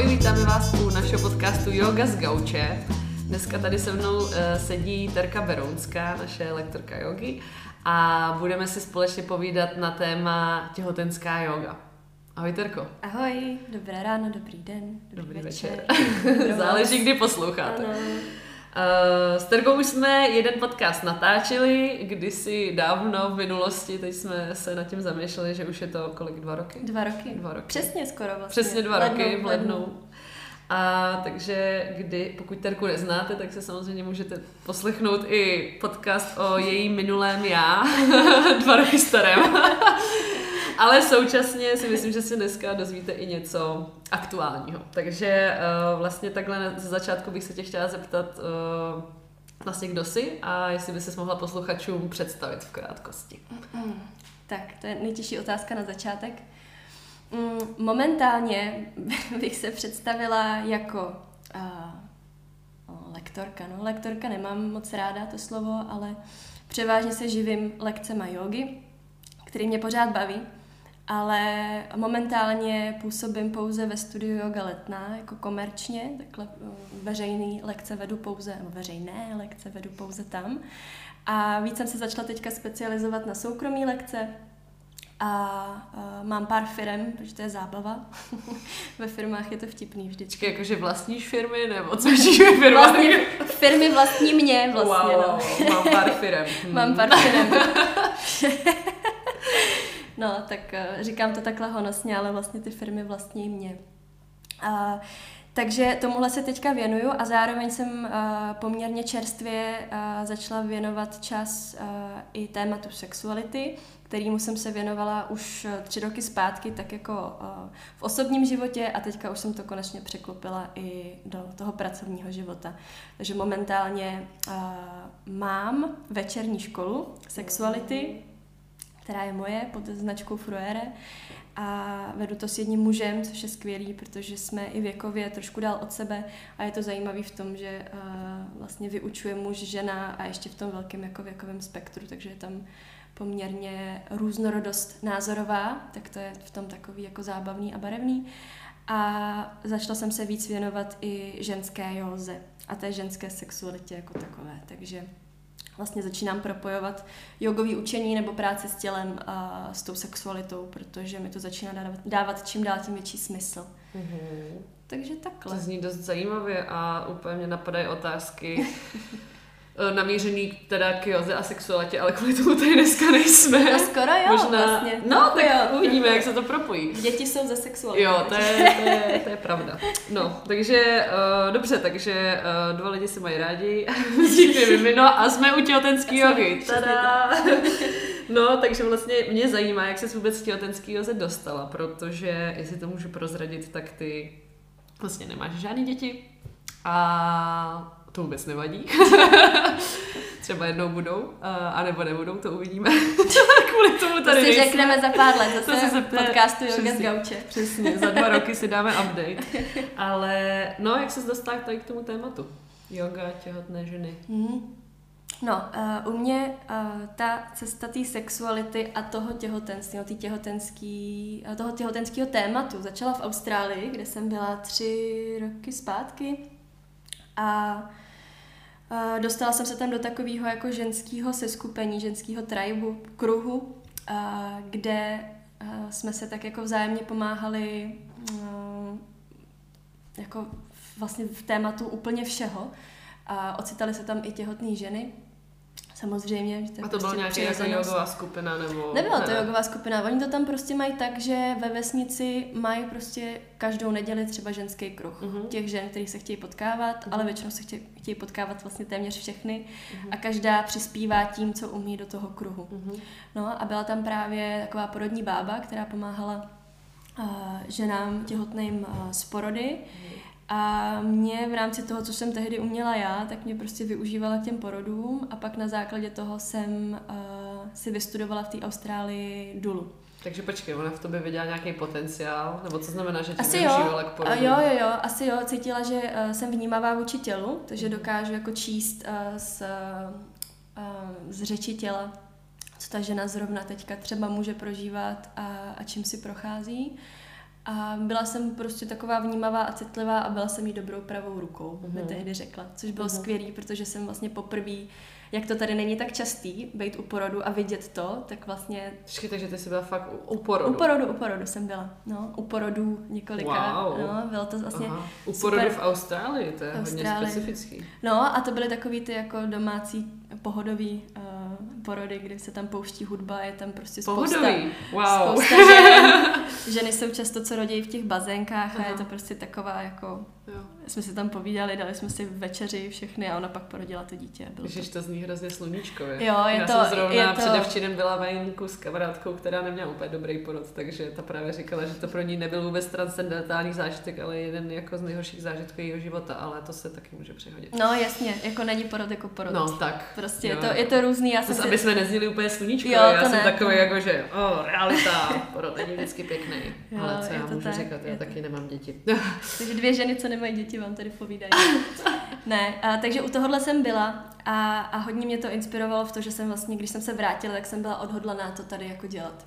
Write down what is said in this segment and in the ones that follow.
Ahoj, vítáme vás u našeho podcastu Yoga z Gauče. Dneska tady se mnou uh, sedí Terka Berounská, naše lektorka jogy, a budeme si společně povídat na téma těhotenská yoga. Ahoj Terko. Ahoj, dobré ráno, dobrý den, dobrý, dobrý večer. večer. Záleží, kdy posloucháte. Ano. Uh, s Terkou už jsme jeden podcast natáčeli, kdysi dávno v minulosti, teď jsme se nad tím zamýšleli, že už je to kolik, dva roky? Dva roky. Dva roky. Přesně skoro vlastně. Přesně dva lednou, roky v lednu. A takže kdy, pokud Terku neznáte, tak se samozřejmě můžete poslechnout i podcast o její minulém já, dva roky starém. Ale současně si myslím, že si dneska dozvíte i něco aktuálního. Takže uh, vlastně takhle ze začátku bych se tě chtěla zeptat, uh, vlastně kdo jsi a jestli by se mohla posluchačům představit v krátkosti. Tak, to je nejtěžší otázka na začátek. Mm, momentálně bych se představila jako uh, lektorka. No, lektorka nemám moc ráda to slovo, ale převážně se živím lekcema jogy, který mě pořád baví ale momentálně působím pouze ve studiu Yoga Letná, jako komerčně, takhle eh, veřejný lekce vedu pouze, nebo veřejné lekce vedu pouze tam. A víc jsem se začala teďka specializovat na soukromí lekce, a, a mám pár firm, protože to je zábava. Ve firmách je to vtipný vždycky. Jakože vlastníš firmy, nebo co ve firmách? Vlastně, firmy vlastní mě vlastně. Wow, no. mám pár firm. mám pár firm. No, tak eh, říkám to takhle honosně, ale vlastně ty firmy vlastní mě. A, takže tomuhle se teďka věnuju a zároveň jsem uh, poměrně čerstvě uh, začala věnovat čas uh, i tématu sexuality, kterýmu jsem se věnovala už tři roky zpátky, tak jako v osobním životě a teďka už jsem to konečně překlopila i do toho pracovního života. Takže momentálně mám večerní školu sexuality, která je moje pod značkou Fruere a vedu to s jedním mužem, což je skvělý, protože jsme i věkově trošku dál od sebe a je to zajímavé v tom, že uh, vlastně vyučuje muž, žena a ještě v tom velkém jako věkovém spektru, takže je tam poměrně různorodost názorová, tak to je v tom takový jako zábavný a barevný. A začala jsem se víc věnovat i ženské józe a té ženské sexualitě jako takové, takže vlastně začínám propojovat jogový učení nebo práci s tělem a s tou sexualitou, protože mi to začíná dávat, dávat čím dál tím větší smysl. Mm-hmm. Takže takhle. To zní dost zajímavě a úplně mě napadají otázky, namířený teda k joze a sexualitě, ale kvůli tomu tady dneska nejsme. No skoro jo, Možná... vlastně. No, tak jo. uvidíme, jak se to propojí. Děti jsou ze sexuality. Jo, to je, to je, to je pravda. No, takže uh, dobře, takže uh, dva lidi se mají rádi, vznikne mimino a jsme u těhotenský jogy. Tada! No, takže vlastně mě zajímá, jak se vůbec těhotenský joze dostala, protože, jestli to můžu prozradit, tak ty vlastně nemáš žádný děti a to vůbec nevadí. Třeba jednou budou, a nebo nebudou, to uvidíme. Kvůli tomu tady To si řekneme za pár let, zase to se podcastu Yoga z Gauče. Přesně, za dva roky si dáme update. Ale no, jak se dostala tady k tomu tématu? Yoga, těhotné ženy. Mm. No, uh, u mě uh, ta cesta té sexuality a toho těhotenství, no, těhotenský, uh, toho těhotenského tématu začala v Austrálii, kde jsem byla tři roky zpátky. A Dostala jsem se tam do takového jako ženského seskupení, ženského tribu, kruhu, kde jsme se tak jako vzájemně pomáhali jako vlastně v tématu úplně všeho. A ocitaly se tam i těhotné ženy, Samozřejmě. Že to a to byla prostě nějaká jako jogová skupina? Nebo... Nebyla ne. to jogová skupina. Oni to tam prostě mají tak, že ve vesnici mají prostě každou neděli třeba ženský kruh. Uh-huh. Těch žen, kteří se chtějí potkávat, uh-huh. ale většinou se chtějí, chtějí potkávat vlastně téměř všechny. Uh-huh. A každá přispívá tím, co umí do toho kruhu. Uh-huh. No a byla tam právě taková porodní bába, která pomáhala uh, ženám těhotným uh, z porody. Uh-huh a mě v rámci toho, co jsem tehdy uměla já, tak mě prostě využívala k těm porodům a pak na základě toho jsem uh, si vystudovala v té Austrálii dulu. Takže počkej, ona v tobě viděla nějaký potenciál? Nebo co znamená, že tě asi využívala jo, k porodu? Jo, jo, jo, asi jo, cítila, že uh, jsem vnímavá vůči tělu, takže mhm. dokážu jako číst uh, z, uh, z řeči těla, co ta žena zrovna teďka třeba může prožívat a, a čím si prochází. A byla jsem prostě taková vnímavá a citlivá a byla jsem jí dobrou pravou rukou, mm-hmm. mi tehdy řekla. Což bylo mm-hmm. skvělý, protože jsem vlastně poprvé jak to tady není tak častý, být u porodu a vidět to, tak vlastně... Počkej, takže ty jsi byla fakt u, u porodu. U porodu, u porodu jsem byla, no, u porodu několika, wow. no, bylo to vlastně Aha. U porodu super. v Austrálii, to je Austrálii. hodně specifický. No a to byly takový ty jako domácí pohodový uh, porody, kdy se tam pouští hudba, je tam prostě spousta, pohodový. Wow. spousta žen. Ženy jsou často, co rodí v těch bazénkách Aha. a je to prostě taková jako Jo. Jsme si tam povídali, dali jsme si večeři všechny a ona pak porodila to dítě. Bylo Ježiš, to... to zní hrozně sluníčkově. Jo, je Já to, jsem zrovna je to... předevčírem byla venku s kamarádkou, která neměla úplně dobrý porod, takže ta právě říkala, že to pro ní nebyl vůbec transcendentální zážitek, ale jeden jako z nejhorších zážitků jejího života, ale to se taky může přehodit. No jasně, jako není porod jako porod. No tak. Prostě jo. je, to, je to různý. Já jsem si... aby jsme nezněli úplně sluníčkově, jo, já jsem ne, takový to... jako, že oh, realita, porod není vždycky pěkný. Jo, ale co já můžu tak, říkat, já taky nemám děti. Takže dvě ženy, co nemají děti, vám tady povídají. ne, a, takže u tohohle jsem byla a, a hodně mě to inspirovalo v to, že jsem vlastně, když jsem se vrátila, tak jsem byla odhodlaná to tady jako dělat.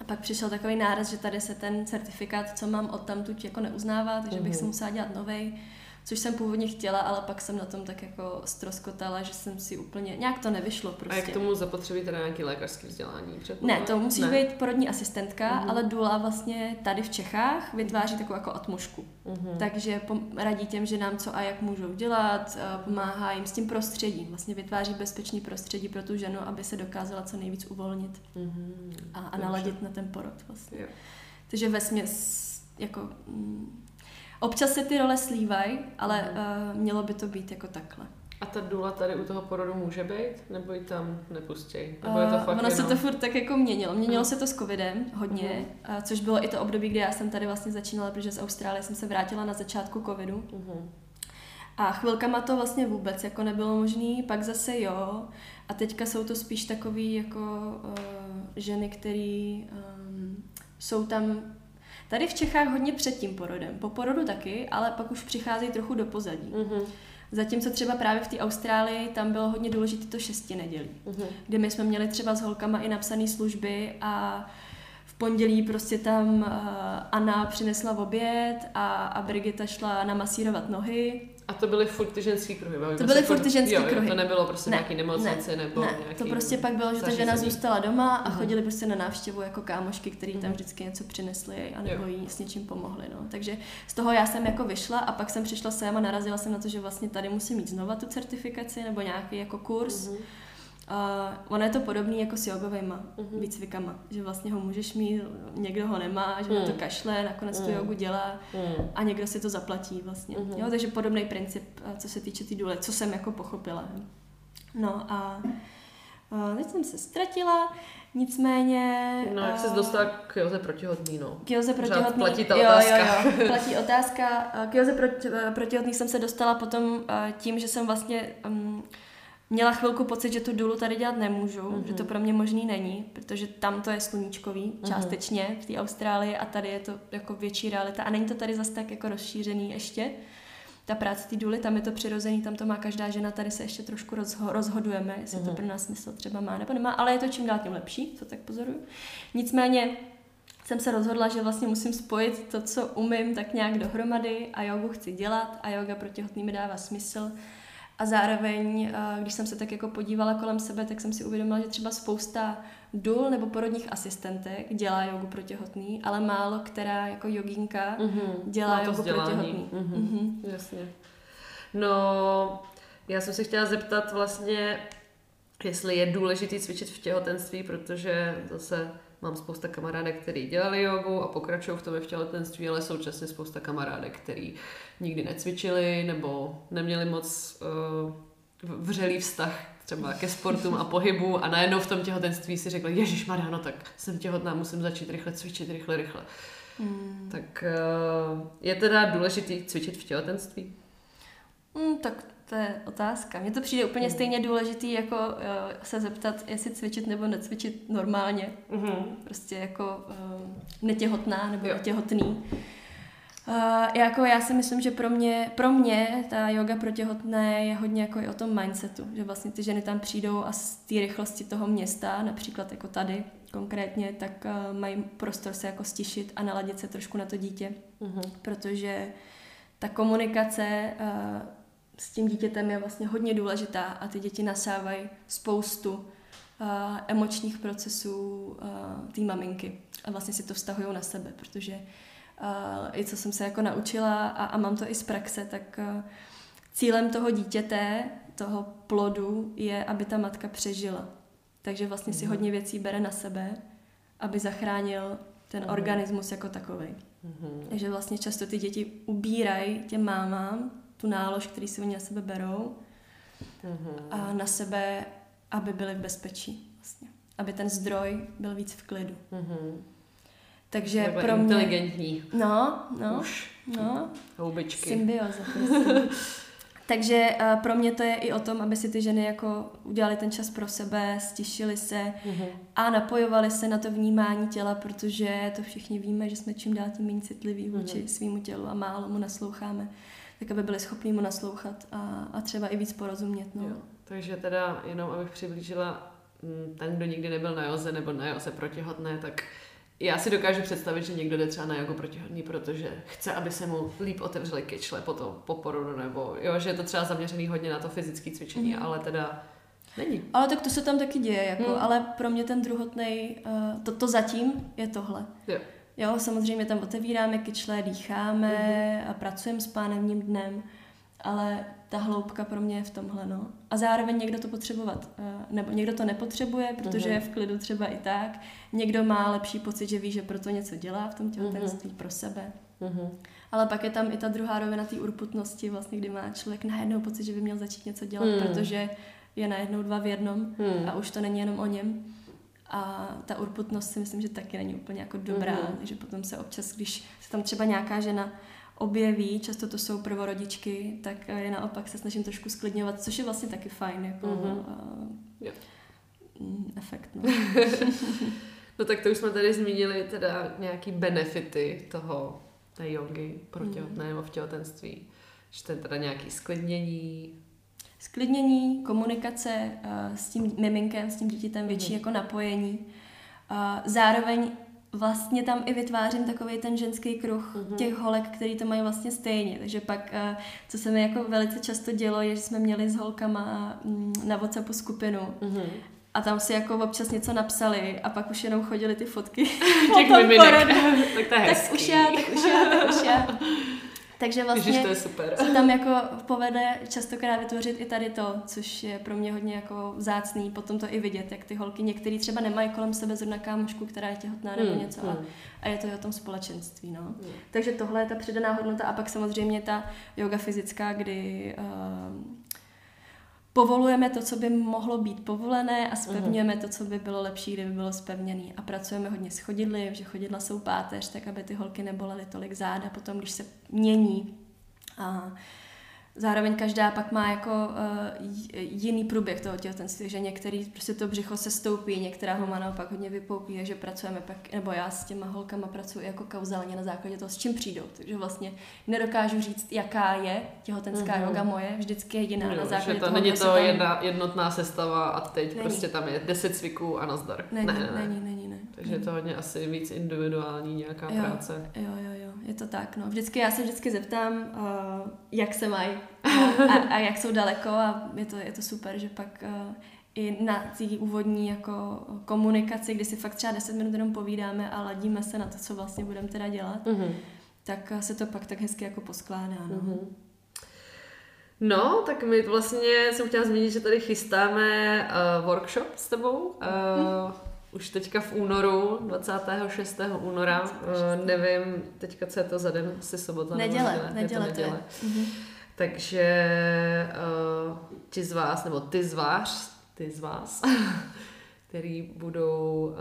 A pak přišel takový náraz, že tady se ten certifikát, co mám od tamtud, jako neuznává, takže bych se mhm. musela dělat novej což jsem původně chtěla, ale pak jsem na tom tak jako stroskotala, že jsem si úplně, nějak to nevyšlo prostě. A jak prostě. tomu zapotřebí teda nějaký lékařský vzdělání? Ne, to musí ne. být porodní asistentka, uh-huh. ale Dula vlastně tady v Čechách vytváří takovou jako atmošku. Uh-huh. Takže radí těm ženám, co a jak můžou dělat, pomáhá jim s tím prostředím, vlastně vytváří bezpečný prostředí pro tu ženu, aby se dokázala co nejvíc uvolnit uh-huh. a, a naladit na ten porod vlastně. Jo. Takže ve směs jako... Občas se ty role slívají, ale mm. uh, mělo by to být jako takhle. A ta důla tady u toho porodu může být? Nebo ji tam nepustí? Nebo je to fakt uh, ono jenom... se to furt tak jako měnilo. Měnilo mm. se to s covidem hodně, mm. uh, což bylo i to období, kdy já jsem tady vlastně začínala, protože z Austrálie jsem se vrátila na začátku covidu. Mm. A chvilkama to vlastně vůbec jako nebylo možné, pak zase jo. A teďka jsou to spíš takový jako uh, ženy, které um, jsou tam Tady v Čechách hodně před tím porodem. Po porodu taky, ale pak už přicházejí trochu do pozadí. Mm-hmm. Zatímco třeba právě v té Austrálii tam bylo hodně důležité to šesti nedělí, mm-hmm. kde my jsme měli třeba s holkama i napsané služby a v pondělí prostě tam uh, Anna přinesla oběd a, a Brigita šla namasírovat nohy a to byly furt ty ženský kruhy. To byly furt ty ženský jo, kruhy. Jo, to nebylo prostě ne, nějaký nemocnice ne, nebo ne. nějaký To prostě pak bylo, že ta žena zůstala doma a uh-huh. chodili prostě na návštěvu jako kámošky, který uh-huh. tam mhm. vždycky něco přinesli a nebo jí s něčím pomohli. No. Takže z toho já jsem jako vyšla a pak jsem přišla sem a narazila jsem na to, že vlastně tady musím mít znova tu certifikaci nebo nějaký jako kurz. Uh-huh Uh, ono je to podobný jako s jogovými uh-huh. výcvikama, že vlastně ho můžeš mít, někdo ho nemá, že uh-huh. to kašle, nakonec uh-huh. tu jogu dělá uh-huh. a někdo si to zaplatí vlastně. Uh-huh. Jo, takže podobný princip, co se týče té důle, co jsem jako pochopila. No a uh, teď jsem se ztratila, nicméně... No, jak uh, jsi dostala k Joze protihodný, no. K Joze protihodný. platí ta otázka. Jo, jo, jo. Platí otázka. K Joze proti, protihodný jsem se dostala potom tím, že jsem vlastně... Um, měla chvilku pocit, že tu dulu tady dělat nemůžu, mm-hmm. že to pro mě možný není, protože tam to je sluníčkový mm-hmm. částečně v té Austrálii a tady je to jako větší realita a není to tady zase tak jako rozšířený ještě. Ta práce té duly, tam je to přirozený, tam to má každá žena, tady se ještě trošku rozho- rozhodujeme, jestli mm-hmm. to mhm. pro nás smysl třeba má nebo nemá, ale je to čím dál tím lepší, to tak pozoruju. Nicméně jsem se rozhodla, že vlastně musím spojit to, co umím, tak nějak dohromady a jogu chci dělat a yoga pro těhotný mi dává smysl a zároveň, eh, když jsem se tak jako podívala kolem sebe, tak jsem si uvědomila, že třeba spousta dul nebo porodních asistentek dělá jogu pro těhotný, ale málo která jako jogínka mm-hmm. dělá jogu pro těhotný. Mm-hmm. Mm-hmm. Jasně. No, já jsem se chtěla zeptat vlastně, jestli je důležité cvičit v těhotenství, protože zase Mám spousta kamarádek, který dělali jogu a pokračují v tom v těhotenství, ale současně spousta kamarádek, který nikdy necvičili nebo neměli moc uh, vřelý vztah třeba ke sportům a pohybu a najednou v tom těhotenství si řekli, Ježíš Mariano, tak jsem těhotná, musím začít rychle cvičit, rychle, rychle. Hmm. Tak uh, je teda důležitý cvičit v těhotenství? Hmm, tak to je otázka. Mně to přijde úplně mm. stejně důležitý, jako uh, se zeptat, jestli cvičit nebo necvičit normálně. Mm-hmm. Prostě jako uh, netěhotná nebo jo. netěhotný. Uh, jako já si myslím, že pro mě, pro mě ta yoga pro těhotné je hodně jako i o tom mindsetu, že vlastně ty ženy tam přijdou a z té rychlosti toho města, například jako tady, konkrétně, tak uh, mají prostor se jako stišit a naladit se trošku na to dítě, Mm-hmm. protože ta komunikace uh, s tím dítětem je vlastně hodně důležitá a ty děti nasávají spoustu uh, emočních procesů uh, té maminky a vlastně si to vztahují na sebe, protože uh, i co jsem se jako naučila a, a mám to i z praxe, tak uh, cílem toho dítěte, toho plodu je, aby ta matka přežila. Takže vlastně si Mhm. hodně věcí bere na sebe, aby zachránil ten Mhm. organismus jako takový. Mm-hmm. Takže vlastně často ty děti ubírají těm mámám tu nálož, který si oni na sebe berou Mm-hmm. a na sebe, aby byli v bezpečí. Vlastně. Aby ten zdroj byl víc v klidu. Mm-hmm. Takže Takhle pro mě... inteligentní. No, no, Už. no, Houbičky. symbioza. prostě. Takže uh, pro mě to je i o tom, aby si ty ženy jako udělali ten čas pro sebe, stišili se Mm-hmm. a napojovali se na to vnímání těla, protože to všichni víme, že jsme čím dál tím méně citliví vůči Mhm. svýmu tělu a málo mu nasloucháme. Tak aby byli schopni mu naslouchat a, a třeba i víc porozumět. No. Jo. Takže teda jenom, abych přiblížila mm, ten, kdo nikdy nebyl na joze nebo na joze protihotné, tak já si dokážu představit, že někdo jde třeba na jogu protihotný, protože chce, aby se mu líp otevřely kyčle po, to, po porodu, nebo jo, že je to třeba zaměřený hodně na to fyzické cvičení, Mhm. ale teda není. Ale tak to se tam taky děje, jako, Hmm. ale pro mě ten druhotný, uh, to, to zatím je tohle. Jo. Jo, samozřejmě tam otevíráme kyčle, dýcháme Mhm. a pracujeme s pánevním dnem, ale ta hloubka pro mě je v tomhle, no. A zároveň někdo to potřebovat, uh, nebo někdo to nepotřebuje, protože Mhm. je v klidu třeba i tak. Někdo má lepší pocit, že ví, že proto něco dělá v tom těhotenství pro sebe. Mm-hmm. Ale pak je tam i ta druhá rovina té urputnosti, vlastně, kdy má člověk najednou pocit, že by měl začít něco dělat, Hmm. protože je najednou dva v jednom Hmm. a už to není jenom o něm. A ta urputnost si myslím, že taky není úplně jako dobrá, Mhm. takže potom se občas, když se tam třeba nějaká žena objeví, často to jsou prvorodičky, tak eh, je naopak se snažím trošku sklidňovat, což je vlastně taky fajn, jako Mhm. uh, Jo. efekt. No. No tak to už jsme tady zmínili teda nějaký benefity toho, té jogy pro Mhm. těhotné nebo v těhotenství. Že to je teda nějaký sklidnění. Sklidnění, komunikace uh, s tím miminkem, s tím dítětem, větší Mhm. jako napojení. Zároveň vlastně tam i vytvářím takový ten ženský kruh Mhm. těch holek, který to mají vlastně stejně. Takže pak, uh, co se mi jako velice často dělo, je, že jsme měli s holkama mm, na WhatsAppu skupinu Mm-hmm. a tam si jako občas něco napsali a pak už jenom chodili ty fotky Těch miminek. tak to je Tak hezký. už já, tak už já, tak už já. Takže vlastně Ježiš, to je super. se tam jako povede častokrát vytvořit i tady to, což je pro mě hodně jako vzácný, potom to i vidět, jak ty holky některý třeba nemají kolem sebe zrovna kámošku, která je těhotná nebo Hmm, něco a, hmm. a je to i o tom společenství, no. Hmm. Takže tohle je ta přidaná hodnota a pak samozřejmě ta yoga fyzická, kdy uh, povolujeme to, co by mohlo být povolené a spevňujeme to, co by bylo lepší, kdyby bylo spevněné. A pracujeme hodně s chodidly, že chodidla jsou páteř, tak aby ty holky nebolely tolik záda potom, když se mění. A Zároveň každá pak má jako uh, jiný průběh toho těhotenství, že některý prostě to břicho se stoupí, některá ho má naopak hodně vypoupí, takže pracujeme pak, nebo já s těma holkama pracuji jako kauzálně na základě toho, s čím přijdou. Takže vlastně nedokážu říct, jaká je těhotenská Mhm. mm-hmm. yoga moje, vždycky je jiná na Jo, základě že to toho, není to tam... jedna, jednotná sestava a teď Není. prostě tam je 10 cviků a nazdar. Není, ne, ne, ne. není, není, ne. Takže je to hodně asi víc individuální nějaká Jo. práce. Jo, jo, jo, je to tak, no. Vždycky, já se vždycky zeptám, uh, jak se mají a, a, jak jsou daleko a je to, je to super, že pak uh, i na té úvodní jako komunikaci, kdy si fakt třeba 10 minut jenom povídáme a ladíme se na to, co vlastně budeme teda dělat, Mhm. tak uh, se to pak tak hezky jako poskládá, no. Mhm. No, tak my vlastně jsem chtěla zmínit, že tady chystáme uh, workshop s tebou. Uh, už teďka v únoru, 26. února, uh, nevím teďka, co je to za den, asi sobota nebo Neděle, neděle, neděle to je. Mhm. Takže uh, ti z vás, nebo ty z vás, ty z vás, který budou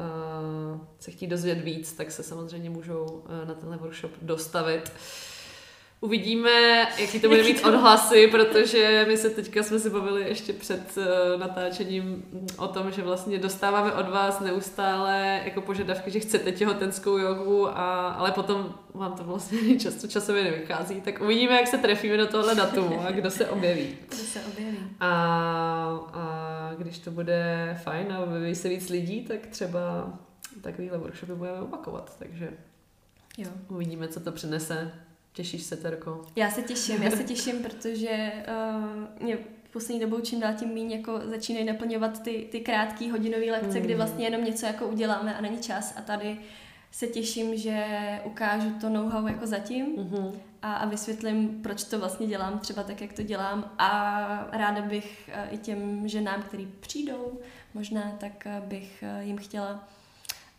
uh, se chtít dozvědět víc, tak se samozřejmě můžou uh, na tenhle workshop dostavit. Uvidíme, jaký to bude mít odhlasy, protože my se teďka jsme si bavili ještě před uh, natáčením o tom, že vlastně dostáváme od vás neustále jako požadavky, že chcete těhotenskou jogu, a, ale potom vám to vlastně často časově nevychází. Tak uvidíme, jak se trefíme do tohle datumu a kdo se objeví. To se objeví. A, a když to bude fajn a objeví se víc lidí, tak třeba takovýhle workshopy budeme opakovat, takže Jo. uvidíme, co to přinese. Těšíš se, Terko? Já se těším, já se těším, protože uh, mě poslední dobou čím dál tím méně jako začínají naplňovat ty, ty krátké hodinové lekce, mm. kdy vlastně jenom něco jako uděláme a není čas a tady se těším, že ukážu to know-how jako zatím mm-hmm. a, a vysvětlím, proč to vlastně dělám třeba tak, jak to dělám a ráda bych uh, i těm ženám, který přijdou, možná tak uh, bych jim chtěla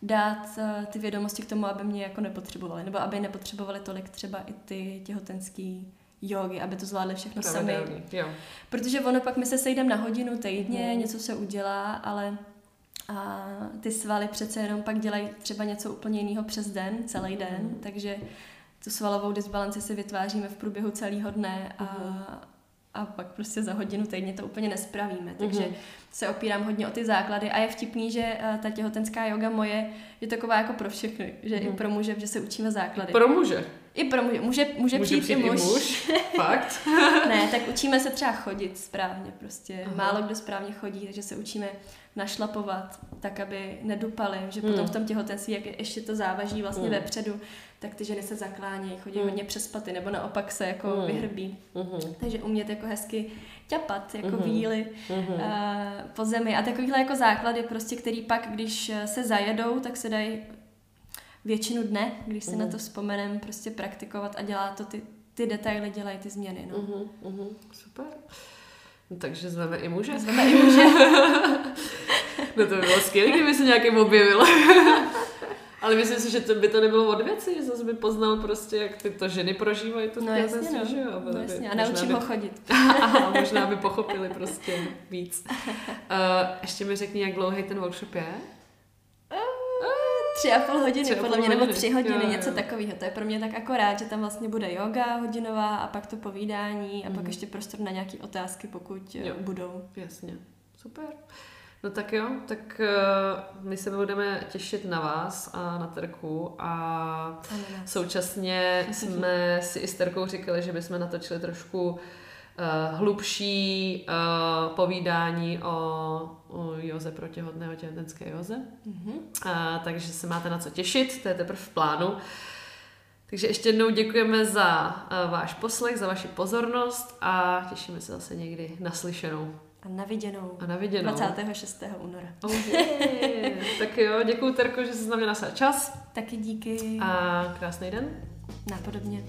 dát uh, ty vědomosti k tomu, aby mě jako nepotřebovali, nebo aby nepotřebovali tolik třeba i ty těhotenský jogy, aby to zvládli všechno sami. Jo. Protože ono pak my se sejdeme na hodinu týdně, mm. něco se udělá, ale a ty svaly přece jenom pak dělají třeba něco úplně jiného přes den, celý den, mm. takže tu svalovou disbalanci si vytváříme v průběhu celého dne a, mm. A pak prostě za hodinu týdně to úplně nespravíme. Takže mm. se opírám hodně o ty základy a je vtipný, že uh, ta těhotenská yoga moje je taková jako pro všechny, že mm. i pro muže, že se učíme základy. Pro muže? I pro muže. Může, může, může přijít, přijít i muž. I muž. Fakt? ne, tak učíme se třeba chodit správně prostě. Aha. Málo kdo správně chodí, takže se učíme našlapovat, tak aby nedupali, že potom hmm. v tom těhotenství, jak ještě to závaží vlastně hmm. vepředu, tak ty ženy se zaklánějí, chodí hmm. hodně přes paty, nebo naopak se jako hmm. vyhrbí. Hmm. Takže umět jako hezky ťapat, jako hmm. víly hmm. Uh, po zemi. A takovýhle jako základy prostě, který pak, když se zajedou, tak se dají většinu dne, když se mm. na to vzpomenem, prostě praktikovat a dělá to ty, ty detaily, dělají ty změny. No. Mm-hmm, mm-hmm, super. No, takže zveme i muže. Zveme i muže. no to by bylo skvělé, kdyby se nějakým objevil. Ale myslím si, že to by to nebylo od věci, že zase by poznal prostě, jak tyto ženy prožívají to no, jasně, no. že jo? No, jasně. A naučím by... ho chodit. Aha, možná by pochopili prostě víc. Uh, ještě mi řekni, jak dlouhý ten workshop je? Tři a půl hodiny, tři podle mě, hodiny. nebo tři hodiny, jo, něco takového. To je pro mě tak akorát, že tam vlastně bude yoga hodinová a pak to povídání a mm. pak mhm. ještě prostor na nějaké otázky, pokud eh, jo. budou. Jasně, super. No tak jo, tak uh, my se budeme těšit na vás a na Terku a současně jsme si i s Terkou říkali, že bychom natočili trošku uh, hlubší uh, povídání o, o Joze protěhodného těhotenské Joze. Mm-hmm. Uh, takže se máte na co těšit, to je teprve v plánu. Takže ještě jednou děkujeme za uh, váš poslech, za vaši pozornost a těšíme se zase někdy naslyšenou. A na viděnou. A na viděnou. 26. února. Okay. tak jo, děkuji Terko, že jsi na mě čas. Taky díky. A krásný den. Nápodobně.